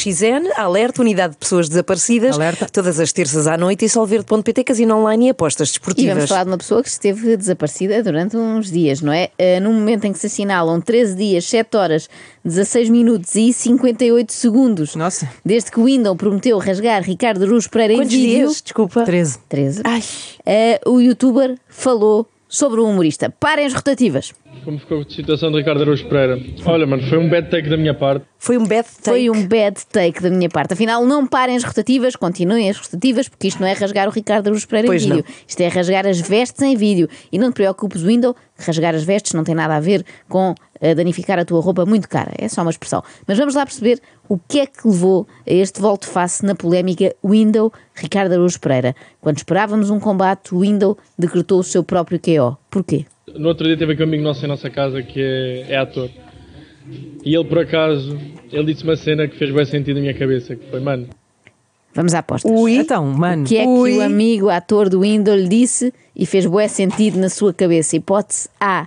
AXN, Alerta, Unidade de Pessoas Desaparecidas, Alerta. todas as terças à noite e Solverde.pt, Casino Online e apostas E desportivas. vamos falar de uma pessoa que esteve desaparecida durante uns dias, não é? Uh, no momento em que se assinalam 13 dias, 7 horas, 16 minutos e 58 segundos. Nossa. Desde que o Windows prometeu rasgar Ricardo Aruz Pereira em Quantos vídeo. dias? Desculpa. 13. 13. Ai, Uh, o youtuber falou sobre o humorista. Parem as rotativas. Como ficou a situação de Ricardo Araújo Pereira? Olha, mano, foi um bad take da minha parte. foi um bad take. Foi um bad take da minha parte. Afinal, não parem as rotativas, continuem as rotativas, porque isto não é rasgar o Ricardo Aruz Pereira Pois em vídeo. não. Isto é rasgar as vestes em vídeo. E não te preocupes, Window, que rasgar as vestes não tem nada a ver com eh, danificar a tua roupa muito cara. É só uma expressão. Mas vamos lá perceber o que é que levou a este volte-face na polémica Window Ricardo Araújo Pereira. Quando esperávamos um combate, o Window decretou o seu próprio KO. Porquê? No outro dia teve aqui um amigo nosso em nossa casa que é, é ator. E ele, por acaso, ele disse uma cena que fez bem sentido na minha cabeça, que foi, mano, Vamos à apostas. Ui. Então, mano. O que é que Ui. o amigo ator do Window lhe disse e fez bué sentido na sua cabeça? Hipótese A.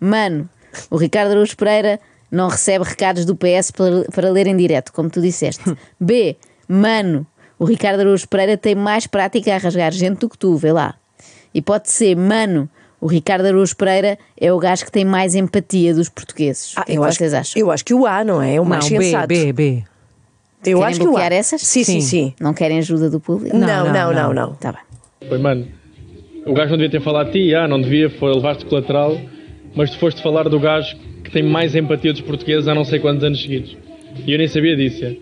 Mano, o Ricardo Araújo Pereira não recebe recados do PS para, para ler em direto, como tu disseste. B. Mano, o Ricardo Araújo Pereira tem mais prática a rasgar gente do que tu, vê lá. Hipótese C. Mano, o Ricardo Araújo Pereira é o gajo que tem mais empatia dos portugueses. Ah, o que é eu, que acho, vocês acham? eu acho que o A, não é? É o mais não, B, sensato. B, B. Eu Querem acho que o A. bloquear essas? Sim, sim, Sim. Não querem ajuda do público? Não, Não, não, não, não. Tá bem. foi, mano, o gajo não devia ter falado a ti, ah, não devia, foi levar-te colateral, mas tu foste falar do gajo que tem mais empatia dos portugueses há não sei quantos anos seguidos. E eu nem sabia disso. é.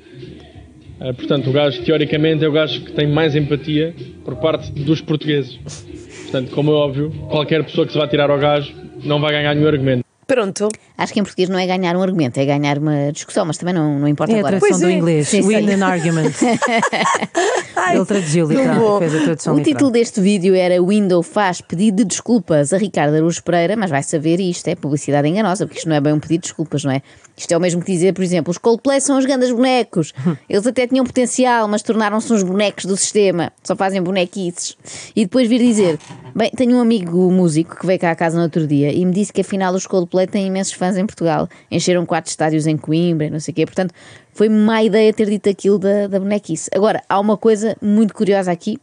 Ah, portanto, o gajo, teoricamente, é o gajo que tem mais empatia por parte dos portugueses. Portanto, como é óbvio, qualquer pessoa que se vá tirar ao gajo não vai ganhar nenhum argumento. Pronto. Acho que em português não é ganhar um argumento, é ganhar uma discussão, mas também não, não importa É a agora. tradução do é. inglês. Sim, Win sim. an argument. Ai, Ele traduziu tão literal, bom. fez a tradução O literal. título deste vídeo era Window faz pedido de desculpas a Ricardo Araújo Pereira, mas vai saber isto é publicidade enganosa, porque isto não é bem um pedido de desculpas, não é? Isto é o mesmo que dizer, por exemplo, os Coldplay são os grandes bonecos. Eles até tinham potencial, mas tornaram-se uns bonecos do sistema. Só fazem bonequices. E depois vir dizer, bem, tenho um amigo músico que veio cá à casa no outro dia e me disse que afinal os Coldplay têm imensos fãs em Portugal. Encheram quatro estádios em Coimbra, e não sei o quê. Portanto, foi má ideia ter dito aquilo da, da bonequice. Agora, há uma coisa muito curiosa aqui,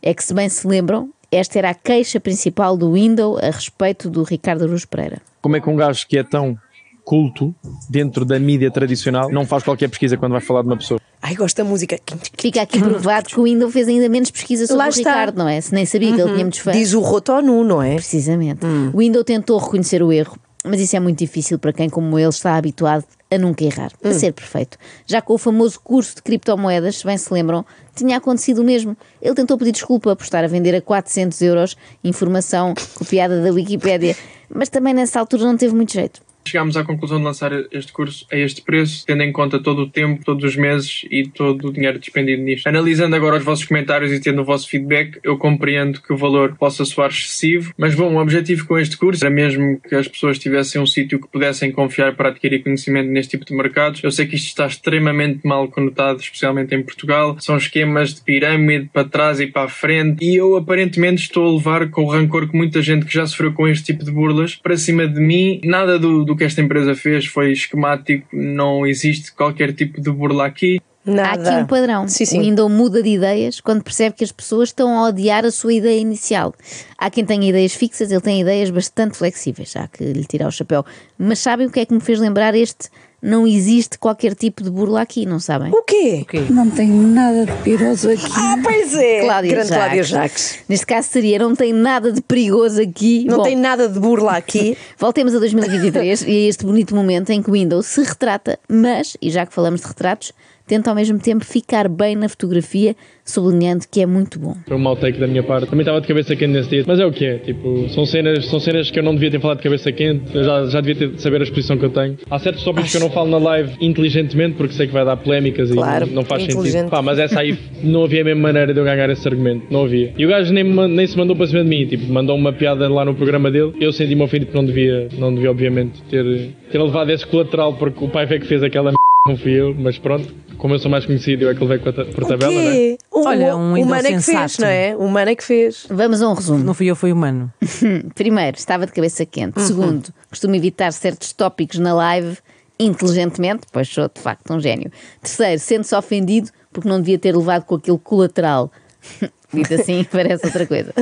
é que se bem se lembram, esta era a queixa principal do Window a respeito do Ricardo Aruz Pereira. como é que um gajo que é tão culto dentro da mídia tradicional não faz qualquer pesquisa quando vai falar de uma pessoa. Ai, gosto da música. Fica aqui provado que o Window fez ainda menos pesquisa sobre Lá o está. Ricardo, não é? Se nem sabia que ele tinha muitos fãs. Diz o Rotonu, não é? Precisamente. O Window tentou reconhecer o erro, mas isso é muito difícil para quem, como ele, está habituado a nunca errar, a ser perfeito. Já com o famoso curso de criptomoedas, se bem se lembram, tinha acontecido o mesmo. Ele tentou pedir desculpa por estar a vender a 400 euros informação copiada da Wikipédia, mas também nessa altura não teve muito jeito. Chegámos à conclusão de lançar este curso a este preço, tendo em conta todo o tempo, todos os meses e todo o dinheiro despendido nisto. Analisando agora os vossos comentários e tendo o vosso feedback, eu compreendo que o valor possa soar excessivo, mas bom, o objetivo com este curso era mesmo que as pessoas tivessem um sítio que pudessem confiar para adquirir conhecimento neste tipo de mercados. Eu sei que isto está extremamente mal conotado, especialmente em Portugal. São esquemas de pirâmide para trás e para a frente e eu aparentemente estou a levar com o rancor que muita gente que já sofreu com este tipo de burlas para cima de mim. Nada do, do que esta empresa fez foi esquemático, não existe qualquer tipo de burla aqui. Nada. Há aqui um padrão. Sim, sim. O Windows muda de ideias quando percebe que as pessoas estão a odiar a sua ideia inicial. Há quem tenha ideias fixas, ele tem ideias bastante flexíveis, há que lhe tirar o chapéu. Mas sabem o que é que me fez lembrar este? Não existe qualquer tipo de burla aqui, não sabem? O quê? Não tenho nada de piroso aqui. Ah, pois é. Cláudia Grande Jacques. Cláudia Jacques. Neste caso seria, não tem nada de perigoso aqui. Não Bom, tem nada de burla aqui. Voltemos a 2023 e a este bonito momento em que o Windows se retrata, mas, e já que falamos de retratos, tenta ao mesmo tempo ficar bem na fotografia, sublinhando que é muito bom. Foi um mau take da minha parte. Também estava de cabeça quente nesse dia. Mas é o que é. Tipo, são cenas, são cenas que eu não devia ter falado de cabeça quente. Eu já, já devia ter de saber a exposição que eu tenho. Há certos tópicos que eu não falo na live inteligentemente porque sei que vai dar polémicas Claro, e não, não faz sentido. Pá, mas essa aí não havia a mesma maneira de eu ganhar esse argumento. Não havia. E o gajo nem, nem se mandou para cima de mim. Tipo, mandou uma piada lá no programa dele. Eu senti-me ofendido porque não devia, não devia obviamente, ter, ter levado esse colateral porque o pai foi que fez aquela m... Não fui eu, mas pronto. Como eu sou mais conhecido, eu é que levei por tabela, né? quê? O, Olha, um o humano é que fez, não é? O humano é que fez. Vamos a um resumo. Não fui eu, foi o mano. Primeiro, estava de cabeça quente. Uhum. Segundo, costumo evitar certos tópicos na live. inteligentemente, pois sou de facto um gênio. Terceiro, sente-se ofendido porque não devia ter levado com aquele colateral. Dito assim, parece outra coisa.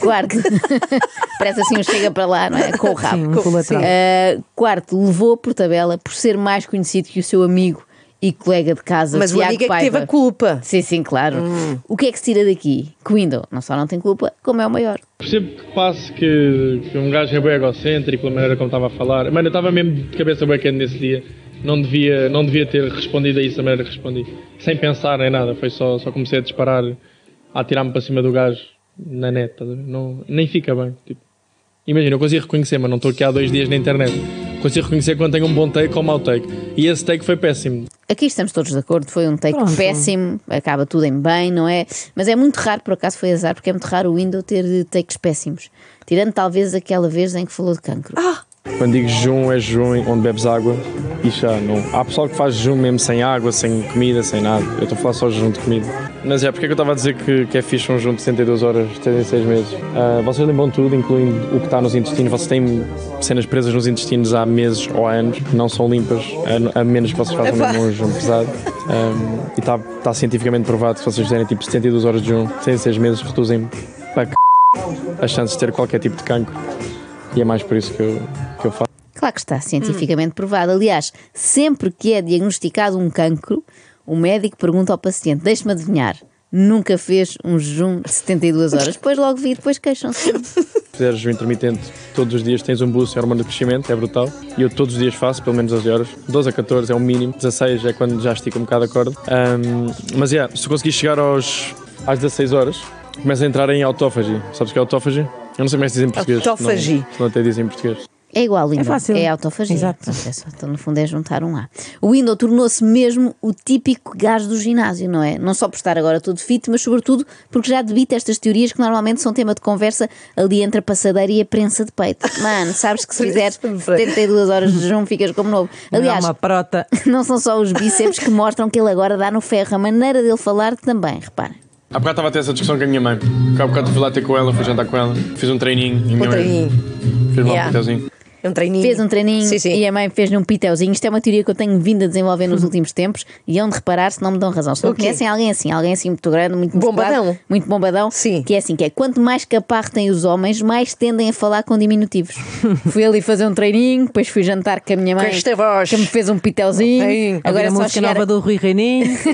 Quarto, parece assim um chega para lá, não é? Com o rabo. Sim, um. Uh, quarto, levou por tabela por ser mais conhecido que o seu amigo e colega de casa, Mas o Tiago amigo é que Paiva. teve a culpa. Sim, sim, claro. O que é que se tira daqui? Que o Window não só não tem culpa, como é o maior. Percebo que passe que, que um gajo é bem egocêntrico, pela maneira como estava a falar. Mano, eu estava mesmo de cabeça bem quente nesse dia. Não devia, não devia ter respondido a isso da maneira que respondi. Sem pensar em nada, foi só, só comecei a disparar, a atirar-me para cima do gajo na net. Não, nem fica bem. Tipo, imagina, eu consigo reconhecer, mas não estou aqui há dois dias na internet. Consigo reconhecer quando tenho um bom take ou um mau take. E esse take foi péssimo. Aqui estamos todos de acordo, foi um take Pronto. péssimo, acaba tudo em bem, não é? Mas é muito raro, por acaso foi azar, porque é muito raro o Windows ter takes péssimos. Tirando talvez aquela vez em que falou de cancro. Quando digo jejum, é jejum onde bebes água e já não. Há pessoal que faz jejum mesmo sem água, sem comida, sem nada. Eu estou a falar só de jejum de comida. Mas é, porque é que eu estava a dizer que, que é fixe um jejum de 72 horas, 36 meses? Ah, vocês lembram tudo, incluindo o que está nos intestinos. Vocês têm cenas presas nos intestinos há meses ou anos, não são limpas, a, a menos que vocês façam mesmo um jejum pesado. Ah, e está está cientificamente provado que se vocês fizerem tipo 72 horas de jejum, 36 meses, reduzem para c... as chances de ter qualquer tipo de cancro. E é mais por isso que eu, que eu faço. Claro que está cientificamente provado. Aliás, sempre que é diagnosticado um cancro, o médico pergunta ao paciente: deixe-me adivinhar, nunca fez um jejum de 72 horas? Depois logo vi, depois queixam-se. Se fizeres jejum intermitente todos os dias tens um boost em hormona de crescimento, é brutal. E eu todos os dias faço, pelo menos 12 horas. 12 a 14 é o mínimo, 16 é quando já estica um bocado a corda. Ahm, mas é, se conseguir chegar aos, às 16 horas, começa a entrar em autófagi. Sabes o que é autófagi? Eu não sei como é que se diz em português. Autófagi. Não, se não até dizem em português. É igual, Windows. fácil. É autofagia. Exato. É só- Então, no fundo, é juntar um A. O Windows tornou-se mesmo o típico gajo do ginásio, não é? Não só por estar agora todo fit, mas sobretudo porque já debita estas teorias que normalmente são tema de conversa ali entre a passadeira e a prensa de peito. Mano, sabes que se fizeres 72 horas de jejum ficas como novo. Não é Aliás, uma prota. não são só os bíceps que mostram que ele agora dá no ferro. A maneira dele falar também, reparem. Há bocado estava a ter essa discussão com a minha mãe. Porque há bocado fui lá ter com ela, fui jantar com ela, fiz um treininho e a minha Um mãe treininho. fez Yeah. um piteuzinho. É um treininho. Fez um treininho Sim, sim. e a mãe fez-lhe um piteuzinho. Isto é uma teoria que eu tenho vindo a desenvolver nos últimos tempos e hão de reparar se não me dão razão. Se não O quê? conhecem alguém assim, alguém assim muito grande, muito Bombadão. muito bombadão, Sim. que é assim, que é quanto mais caparro têm os homens, mais tendem a falar com diminutivos. fui ali fazer um treininho, depois fui jantar com a minha mãe, esta voz. que me fez um piteuzinho. Sim. Agora é a só música chegar, nova do Rui Reininho.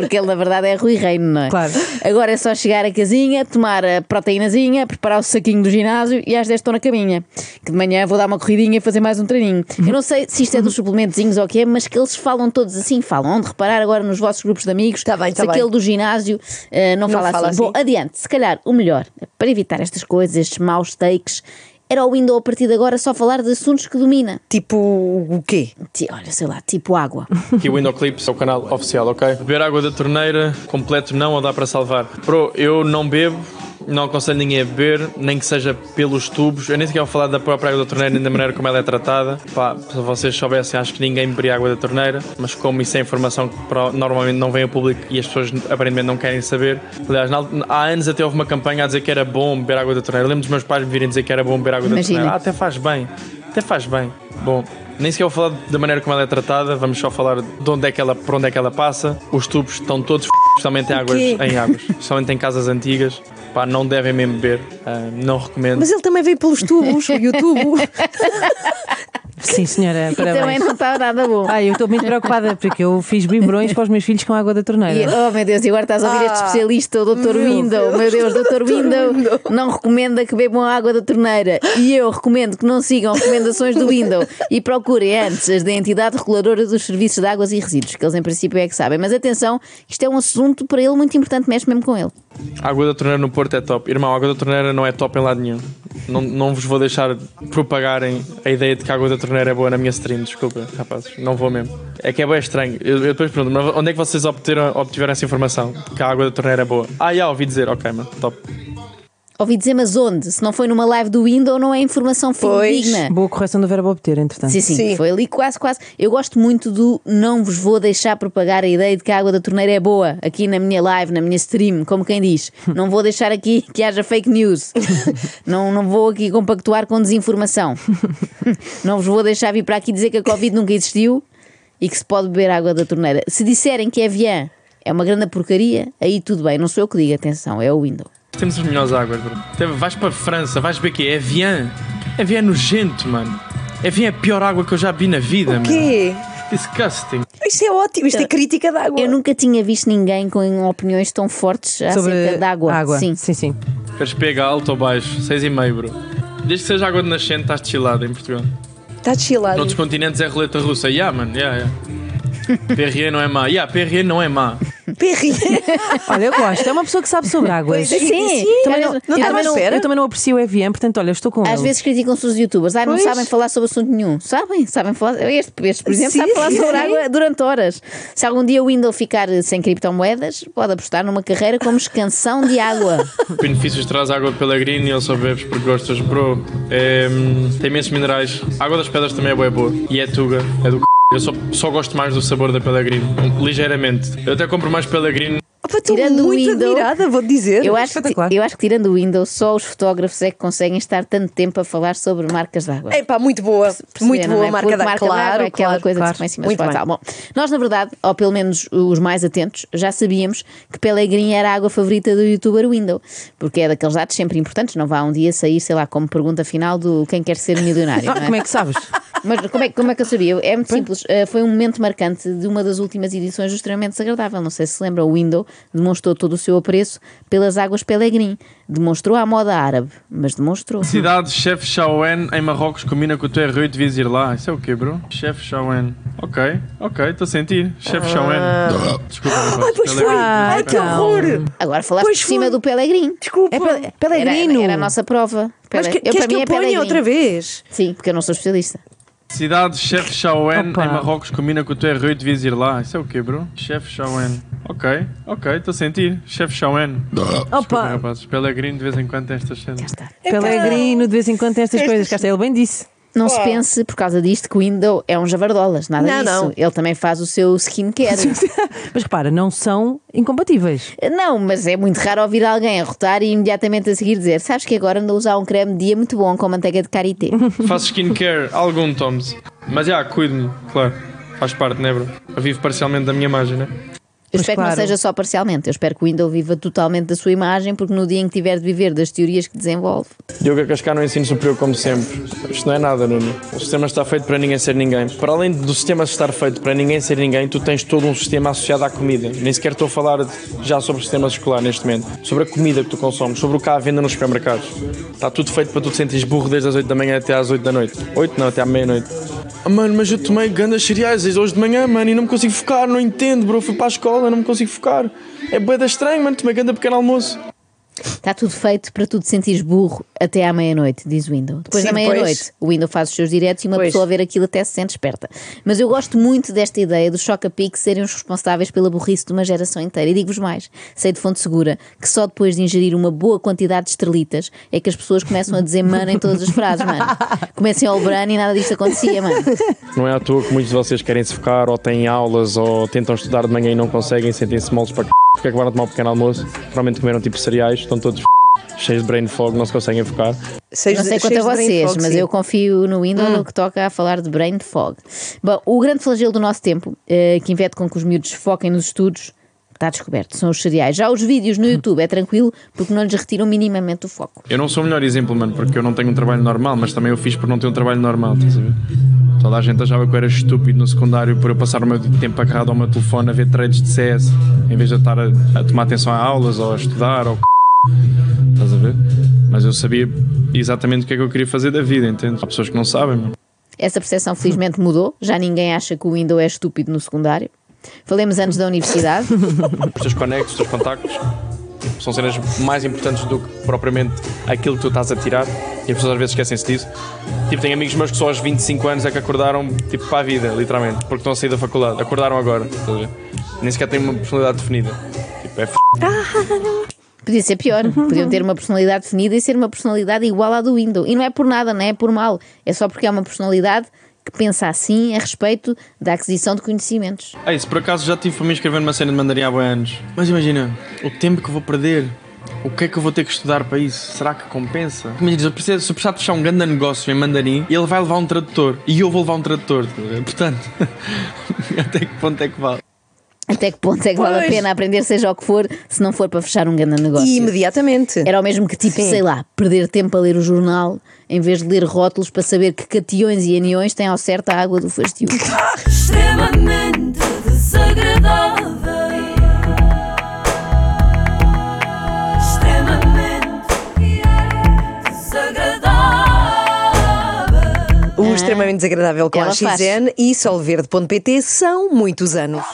porque ele na verdade é Rui Reino, não é? Claro. Agora é só chegar à casinha, tomar a proteínazinha, preparar o saquinho do ginásio e às 10 estou na caminha. Que de manhã vou dar uma corridinha e fazer mais um treininho. Eu não sei se isto é dos suplementozinhos ou o que é, mas que eles falam todos assim, falam. Onde reparar agora nos vossos grupos de amigos, Tá bem, tá se bem. aquele do ginásio eh, não, Não fala, fala assim. Bom, assim. adiante, se calhar o melhor, para evitar estas coisas, estes maus takes, era o Windows a partir de agora só falar de assuntos que domina. Tipo o quê? Ti- Olha, sei lá, tipo água. Aqui o Window Clips é o canal oficial, ok? Beber água da torneira, completo não ou dá para salvar? Bro, eu não bebo, não aconselho ninguém a beber, nem que seja pelos tubos. Eu nem sequer vou falar da própria água da torneira nem da maneira como ela é tratada. Pá, se vocês soubessem, acho que ninguém beberia água da torneira, mas como isso é informação que normalmente não vem ao público e as pessoas aparentemente não querem saber. Aliás, há anos até houve uma campanha a dizer que era bom beber água da torneira. Eu lembro dos meus pais me virem dizer que era bom beber água da Imagina. torneira. Ah, até faz bem, até faz bem. Bom, nem sequer vou falar da maneira como ela é tratada, vamos só falar de onde é que ela, por onde é que ela passa. Os tubos estão todos f... especialmente em águas, em águas, especialmente em casas antigas. Pá, não devem mesmo beber, ah, não recomendo. Mas ele também veio pelos tubos, o YouTube. Sim, senhora, E também parabéns. não está nada bom. Ai, eu estou muito preocupada porque eu fiz biberões para os meus filhos com água da E, torneira. oh meu Deus, e agora estás a ouvir este Ah, especialista, o Dr. Window. Meu Deus, Dr. Window não recomenda que bebam água da torneira. E eu recomendo que não sigam recomendações do Window e procurem antes as da entidade reguladora dos serviços de águas e resíduos, que eles em princípio é que sabem. Mas atenção, isto é um assunto para ele muito importante, mexe mesmo com ele. A água da torneira no Porto é top. Irmão, a água da torneira não é top em lado nenhum. Não, não vos vou deixar propagarem a ideia de que a água da torneira é boa na minha stream, desculpa, rapazes. Não vou mesmo. É que é bem estranho. Eu, eu depois pergunto, mas onde é que vocês obteram, obtiveram essa informação? Que a água da torneira é boa? Ah, já, ouvi dizer, ok, mano, top. Ouvi dizer, mas onde? Se não foi numa live do Windows, não é informação fidedigna. Boa correção do verbo obter, entretanto. Sim, sim, Sim. foi ali quase, quase. Eu gosto muito do não vos vou deixar propagar a ideia de que a água da torneira é boa aqui na minha live, na minha stream, como quem diz. Não vou deixar aqui que haja fake news. não, não vou aqui compactuar com desinformação. não vos vou deixar vir para aqui dizer que a Covid nunca existiu e que se pode beber água da torneira. Se disserem que é Evian é uma grande porcaria, aí tudo bem. Não sou eu que digo, atenção, é o Windows. Temos as melhores águas, bro. Vais para a França, vais ver que é Evian. Evian é nojento, mano. Evian é a pior água que eu já vi na vida, O mano. quê? Disgusting. Isto é ótimo, isto é crítica da água. Eu nunca tinha visto ninguém com opiniões tão fortes Sobre acerca da água. água. Sim. sim, sim. Queres pega alto ou baixo? 6,5, bro. Desde que seja água de nascente, estás chilado em Portugal. Está chilado. Noutros continentes é roleta russa. Yeah, mano, yeah, yeah. PRE não é má. Yeah, PRE não é má. Perri. Olha, eu gosto. É uma pessoa que sabe sobre águas. É. Sim, Também às não, vezes- eu, estava também não, eu também não aprecio o EVM, portanto, olha, eu estou com Às ele. vezes criticam-se os youtubers. Ah, não Pois. sabem falar sobre assunto nenhum. Sabem, sabem falar. Este, este por exemplo, Sim, sabe falar sim. sobre água durante horas. Se algum dia o Windows ficar sem criptomoedas, pode apostar numa carreira como escansão de água. Benefícios traz água de Pellegrini e ele só bebes porque gostas, bro. É, hum, tem imensos minerais. A água das pedras também é boa, é boa. E é tuga, é do c. Eu só, só gosto mais do sabor da Pellegrini. Ligeiramente. Eu até compro mais Pellegrini. Opa, Estou Tirando o muito Windows, admirada, vou dizer. Eu acho, que, eu acho que tirando o Windows, só os fotógrafos é que conseguem estar tanto tempo a falar sobre marcas de água. É pá, muito boa. muito Perceberam, boa é? marca Porque da marca claro, d'água é aquela claro, coisa claro. que se põe em cima Muito. Bom, nós, na verdade, ou pelo menos os mais atentos, já sabíamos que Pellegrini era a água favorita do youtuber Window, porque é daqueles dados sempre importantes. Não vá um dia sair, sei lá, como pergunta final do quem quer ser milionário. não é? Como é que sabes? Mas como é, como é que eu sabia? É muito simples. Uh, foi um momento marcante de uma das últimas edições do Extremamente Desagradável. Não sei se se lembra, o Window demonstrou todo o seu apreço pelas águas Pellegrini. Demonstrou à moda árabe, mas demonstrou. Cidade Chef Chaouen em Marrocos combina com o teu Rui, devias ir lá. Isso é o quê, bro? Chef Chaouen. Ok, ok, estou a sentir. Chef Chaouen. Desculpa, rapaz. Ai, pois foi. Ah, Ai, que horror. Agora falaste Pois por cima foi. do Pellegrini. Desculpa. É Pe- Era, Pellegrino. era a nossa prova. Mas Pele- que, queres para que mim eu é ponha outra vez? Sim, porque eu não sou especialista. Cidade Chef Chaouen Opa. em Marrocos combina com o teu Rui, devias ir lá. Isso é o quê, bro? Chef Chaouen. Ok, ok, estou a sentir. Chef Chaouen. Desculpa, Opa! rapazes. Pellegrini de vez em quando tem estas cenas. Está. Pellegrino, de vez em quando tem estas coisas. Cá está, ele bem disse. Não se pense, por causa disto, que o Window é um javardolas. Nada Não, disso. não. Ele também faz o seu skincare. Mas repara, não são incompatíveis. Não, mas é muito raro ouvir alguém arrotar e imediatamente a seguir dizer: Sabes que agora ando a usar um creme de dia muito bom com manteiga de karité. Faço skincare, algum Toms. Mas já, cuido-me, claro. Faz parte, né, bro? Eu vivo parcialmente da minha imagem, né? Eu espero que claro. não seja só parcialmente. Eu espero que o Windows viva totalmente da sua imagem, porque no dia em que tiver de viver das teorias que desenvolve, Diogo Cascar no ensino superior, como sempre. Isto não é nada, Nuno. O sistema está feito para ninguém ser ninguém. Para além do sistema estar feito para ninguém ser ninguém, tu tens todo um sistema associado à comida. Nem sequer estou a falar já sobre o sistema escolar neste momento. Sobre a comida que tu consomes, sobre o que há à venda nos supermercados. Está tudo feito para tu te sentires burro desde as 8 da manhã até às 8 da noite. 8 não, até à meia-noite. Mano, mas eu tomei grandes cereais hoje de manhã, mano, e não me consigo focar, não entendo, bro. Fui para a escola, não me consigo focar. É boeda estranho, mano, tomei ganda pequeno almoço. Está tudo feito para tu te sentires burro até à meia-noite, diz o Windows. Depois Sim, da meia-noite, o Windows faz os seus diretos e uma Pois. pessoa a ver aquilo até se sente esperta. Mas eu gosto muito desta ideia dos Chocapic serem os responsáveis pela burrice de uma geração inteira. E digo-vos mais, sei de fonte segura que só depois de ingerir uma boa quantidade de estrelitas é que as pessoas começam a dizer mano em todas as frases, mano. Comecem ao brano e nada disto acontecia, mano. Não é à toa que muitos de vocês querem se focar, ou têm aulas, ou tentam estudar de manhã e não conseguem, sentem-se moles para c... porque acabaram de tomar um pequeno almoço, provavelmente comeram tipo cereais, estão todos f... cheios de brain fog, não se conseguem focar. Seis- Não sei quanto a vocês, fog, mas sim. eu confio no Windows no que toca a falar de brain fog. Bom, o grande flagelo do nosso tempo, eh, que impede com que os miúdos foquem nos estudos, está descoberto, são os cereais. Já os vídeos no YouTube é tranquilo porque não lhes retiram minimamente o foco. Eu não sou o melhor exemplo, mano, porque eu não tenho um trabalho normal, mas também eu fiz por não ter um trabalho normal, estás a ver? Toda a gente achava que eu era estúpido no secundário por eu passar o meu tempo agarrado ao meu telefone a ver trades de CS, em vez de eu estar a, a tomar atenção a aulas ou a estudar ou c... Estás a ver? Mas eu sabia exatamente o que é que eu queria fazer da vida, entende? Há pessoas que não sabem, mano. Essa percepção felizmente mudou, já ninguém acha que o Windows é estúpido no secundário. Falemos antes da universidade. os teus conectos, os teus contactos são cenas mais importantes do que propriamente aquilo que tu estás a tirar e as pessoas às vezes esquecem-se disso. Tipo, tenho amigos meus que só aos 25 anos é que acordaram tipo, para a vida, literalmente, porque estão a sair da faculdade. Acordaram agora? Nem sequer têm uma personalidade definida. Tipo, é f... Podia ser pior. Podiam ter uma personalidade definida e ser uma personalidade igual à do Windows. E não é por nada, não é por mal. É só porque é uma personalidade que pensa assim a respeito da aquisição de conhecimentos. Ei, se por acaso já tive para mim escrever numa cena de mandarim há boi anos. Mas imagina, o tempo que vou perder. O que é que eu vou ter que estudar para isso? Será que compensa? Imagina, se eu precisar, se eu precisar fechar um grande negócio em mandarim, ele vai levar um tradutor. E eu vou levar um tradutor. Portanto, até que ponto é que vale? Até que ponto é que vale a Pois. pena aprender, seja o que for, se não for para fechar um grande negócio? E imediatamente. Era o mesmo que, tipo, Sim. sei lá, perder tempo a ler o jornal em vez de ler rótulos para saber que cationes e aniões têm ao certo a água do fastio. extremamente desagradável. Extremamente desagradável. O extremamente desagradável com Ela a faz. XN e solverde.pt são muitos anos.